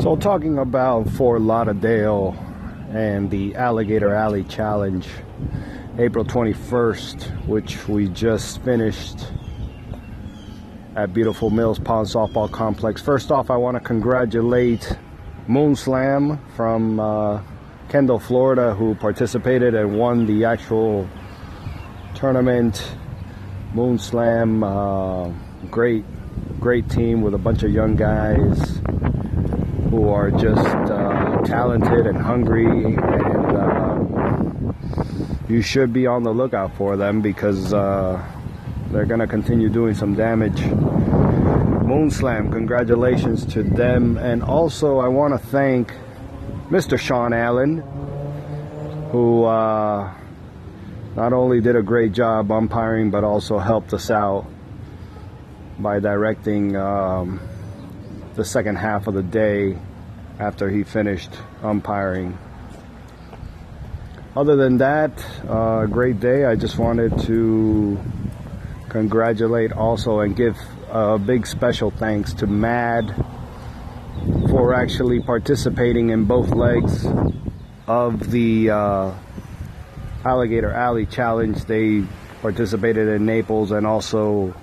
So, talking about Fort Lauderdale and the Alligator Alley Challenge, April 21st, which we just finished at Beautiful Mills Pond Softball Complex. First off, I want to congratulate Moon Slam from uh, Kendall, Florida, who participated and won the actual tournament. Moon Slam, uh, great, great team with a bunch of young guys who are just uh, talented and hungry, and uh, you should be on the lookout for them because uh, they're going to continue doing some damage. Moon Slam, congratulations to them, and also I want to thank Mr. Sean Allen, who uh, not only did a great job umpiring but also helped us out by directing. Um, the second half of the day after he finished umpiring. Other than that, uh, great day. I just wanted to congratulate also and give a big special thanks to Mad for actually participating in both legs of the uh, Alligator Alley Challenge. They participated in Naples and also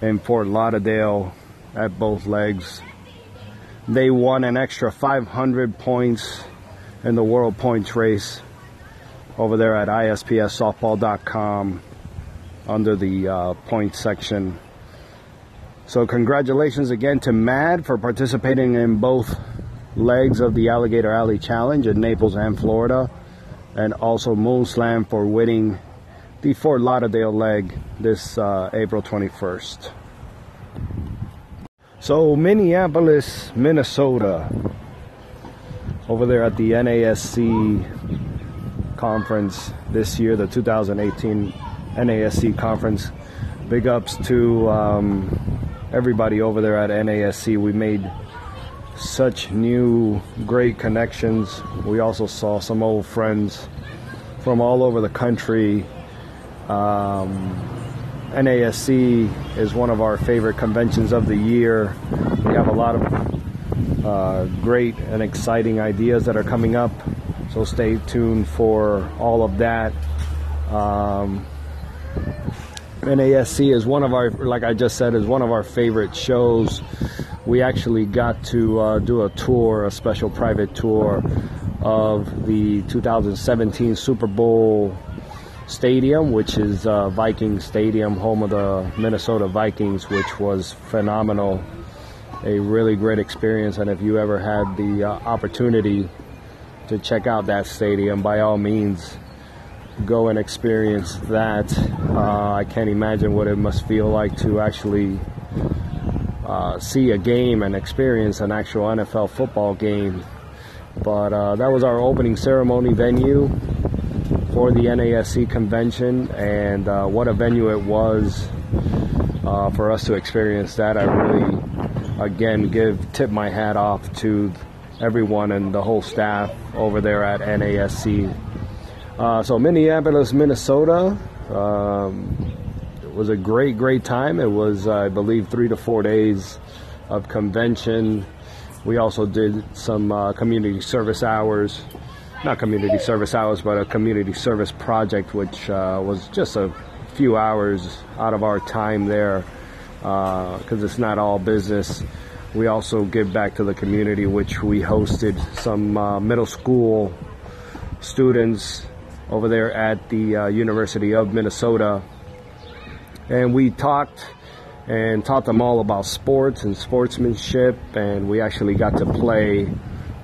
in Fort Lauderdale at both legs they won an extra 500 points in the world points race over there at ispssoftball.com under the uh, points section. So, congratulations again to Mad for participating in both legs of the Alligator Alley Challenge in Naples and Florida, and also Moon Slam for winning the Fort Lauderdale leg this uh, April 21st. So, Minneapolis, Minnesota, over there at the NASC conference this year, the 2018 NASC conference. Big ups to um, everybody over there at NASC. We made such new, great connections. We also saw some old friends from all over the country. Um, NASC is one of our favorite conventions of the year. We have a lot of uh, great and exciting ideas that are coming up, so stay tuned for all of that. Um, NASC is one of our, like I just said, is one of our favorite shows. We actually got to uh, do a tour, a special private tour of the 2017 Super Bowl Stadium, which is uh, Viking Stadium, home of the Minnesota Vikings, which was phenomenal. A really great experience, and if you ever had the uh, opportunity to check out that stadium, by all means, go and experience that. Uh, I can't imagine what it must feel like to actually uh, see a game and experience an actual NFL football game. But uh, that was our opening ceremony venue for the NASC convention, and uh, what a venue it was uh, for us to experience that. I really, again, give tip my hat off to everyone and the whole staff over there at NASC. Uh, so Minneapolis, Minnesota. Um, it was a great, great time. It was, I believe, three to four days of convention. We also did some uh, community service hours not community service hours, but a community service project, which uh, was just a few hours out of our time there because uh, it's not all business. We also give back to the community, which we hosted some uh, middle school students over there at the uh, University of Minnesota. And we talked and taught them all about sports and sportsmanship, and we actually got to play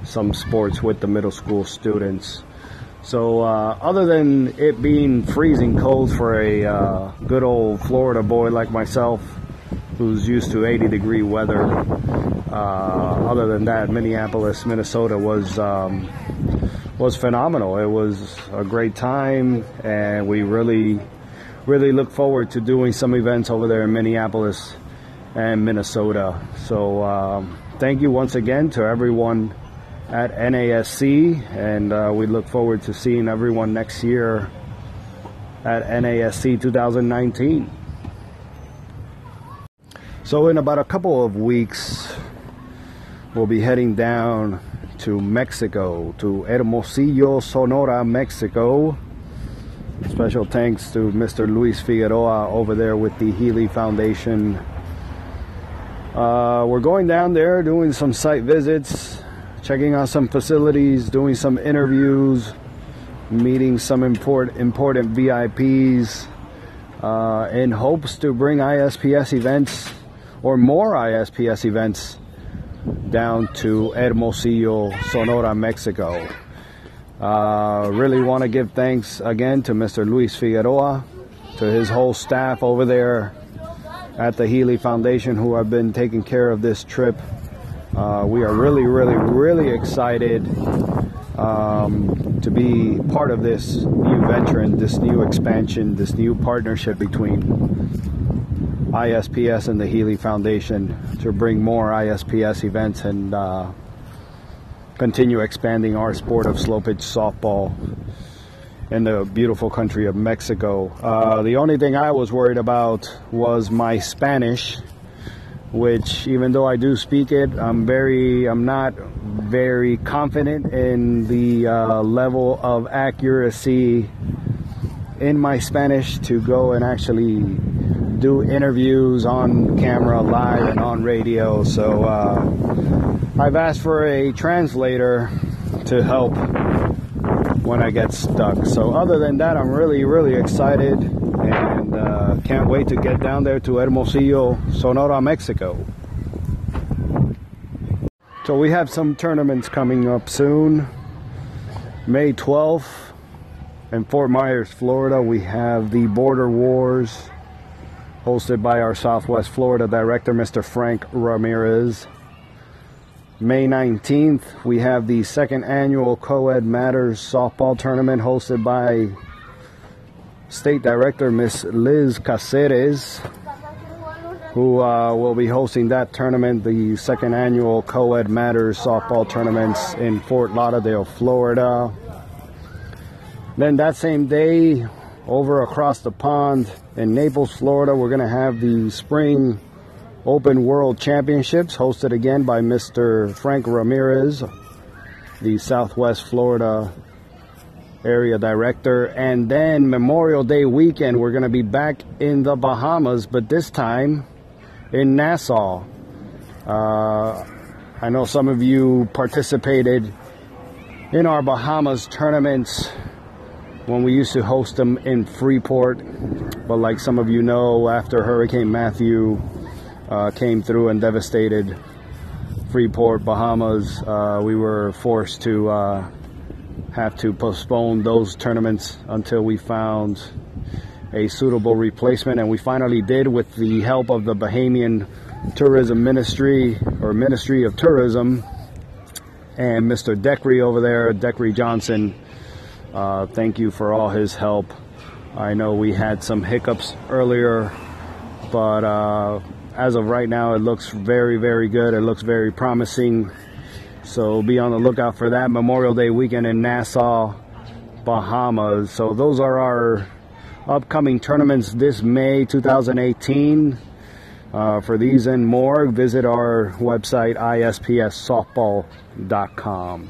some sports with the middle school students. So, uh, other than it being freezing cold for a uh, good old Florida boy like myself, who's used to 80 degree weather, uh, other than that, Minneapolis, Minnesota was um, was phenomenal. It was a great time, and we really, really look forward to doing some events over there in Minneapolis and Minnesota. So, um, thank you once again to everyone at NASC, and uh, we look forward to seeing everyone next year at NASC 2019. So, in about a couple of weeks, we'll be heading down to Mexico, to Hermosillo, Sonora, Mexico. Special thanks to Mr. Luis Figueroa over there with the Healy Foundation. Uh, we're going down there doing some site visits, checking out some facilities, doing some interviews, meeting some important important VIPs, uh, in hopes to bring ISPS events or more ISPS events down to Hermosillo, Sonora, Mexico. Uh, really want to give thanks again to Mr. Luis Figueroa, to his whole staff over there at the Healy Foundation who have been taking care of this trip. Uh, we are really, really, really excited um, to be part of this new venture and this new expansion, this new partnership between ISPS and the Healy Foundation to bring more ISPS events and uh, continue expanding our sport of slow pitch softball in the beautiful country of Mexico. Uh, the only thing I was worried about was my Spanish, which even though I do speak it, I'm very, I'm not very confident in the uh, level of accuracy in my Spanish to go and actually do interviews on camera, live, and on radio. So uh, I've asked for a translator to help when I get stuck. So other than that, I'm really, really excited uh, can't wait to get down there to Hermosillo, Sonora, Mexico. So we have some tournaments coming up soon. May 12th in Fort Myers, Florida, we have the Border Wars hosted by our Southwest Florida director, Mr. Frank Ramirez. May 19th, we have the second annual Co-Ed Matters softball tournament hosted by State Director Miss Liz Caceres, who uh, will be hosting that tournament, the second annual Co-Ed Matters softball tournaments in Fort Lauderdale, Florida. Then that same day, over across the pond in Naples, Florida, we're going to have the spring Open World Championships, hosted again by Mr. Frank Ramirez, the Southwest Florida area director. And then Memorial Day weekend, we're going to be back in the Bahamas, but this time in Nassau. Uh, I know some of you participated in our Bahamas tournaments when we used to host them in Freeport. But like some of you know, after Hurricane Matthew, uh, came through and devastated Freeport, Bahamas. Uh, we were forced to uh, have to postpone those tournaments until we found a suitable replacement, and we finally did with the help of the Bahamian Tourism Ministry or Ministry of Tourism and Mr. Deckery over there, Deckery Johnson. Uh, thank you for all his help. I know we had some hiccups earlier, but uh, as of right now, it looks very, very good. It looks very promising. So be on the lookout for that Memorial Day weekend in Nassau, Bahamas. So those are our upcoming tournaments this May 2018. Uh, for these and more, visit our website ispssoftball.com.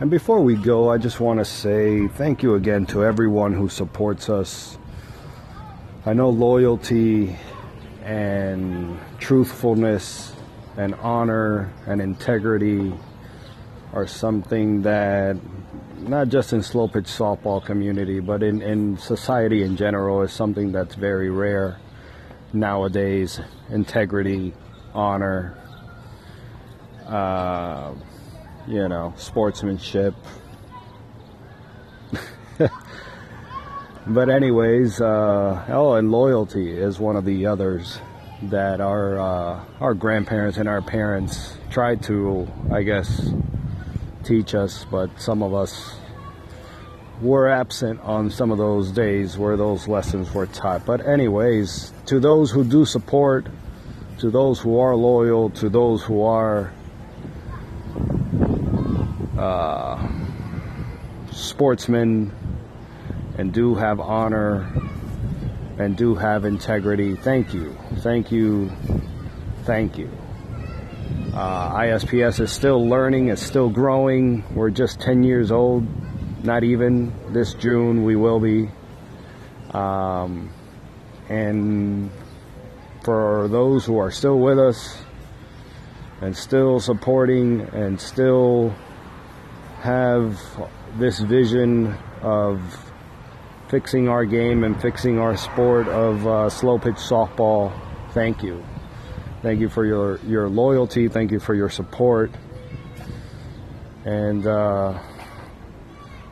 And before we go, I just want to say thank you again to everyone who supports us I know loyalty and truthfulness and honor and integrity are something that not just in slow pitch softball community but in, in society in general is something that's very rare nowadays. Integrity honor uh, you know sportsmanship. But anyways, uh, oh, and loyalty is one of the others that our uh, our grandparents and our parents tried to, I guess, teach us, but some of us were absent on some of those days where those lessons were taught. But anyways, to those who do support, to those who are loyal, to those who are uh, sportsmen and do have honor and do have integrity. Thank you. Thank you. Thank you. Uh, ISPS is still learning, it's still growing. We're just 10 years old, not even. This June we will be. Um, and for those who are still with us and still supporting and still have this vision of fixing our game and fixing our sport of uh, slow pitch softball, thank you. Thank you for your, your loyalty. Thank you for your support. And uh,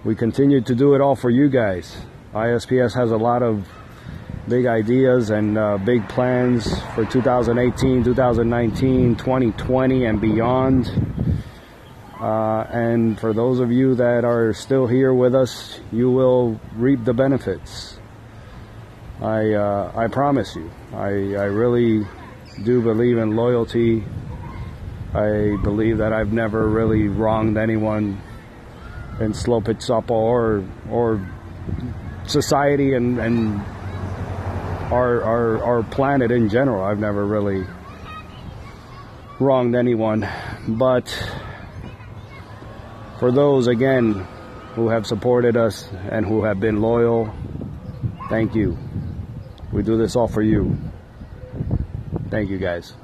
we continue to do it all for you guys. ISPS has a lot of big ideas and uh, big plans for 2018, 2019, 2020, and beyond. Uh, and for those of you that are still here with us, you will reap the benefits. I uh, I promise you. I I really do believe in loyalty. I believe that I've never really wronged anyone in softball or or society and, and our, our our planet in general. I've never really wronged anyone. But for those again who have supported us and who have been loyal, thank you. We do this all for you. Thank you guys.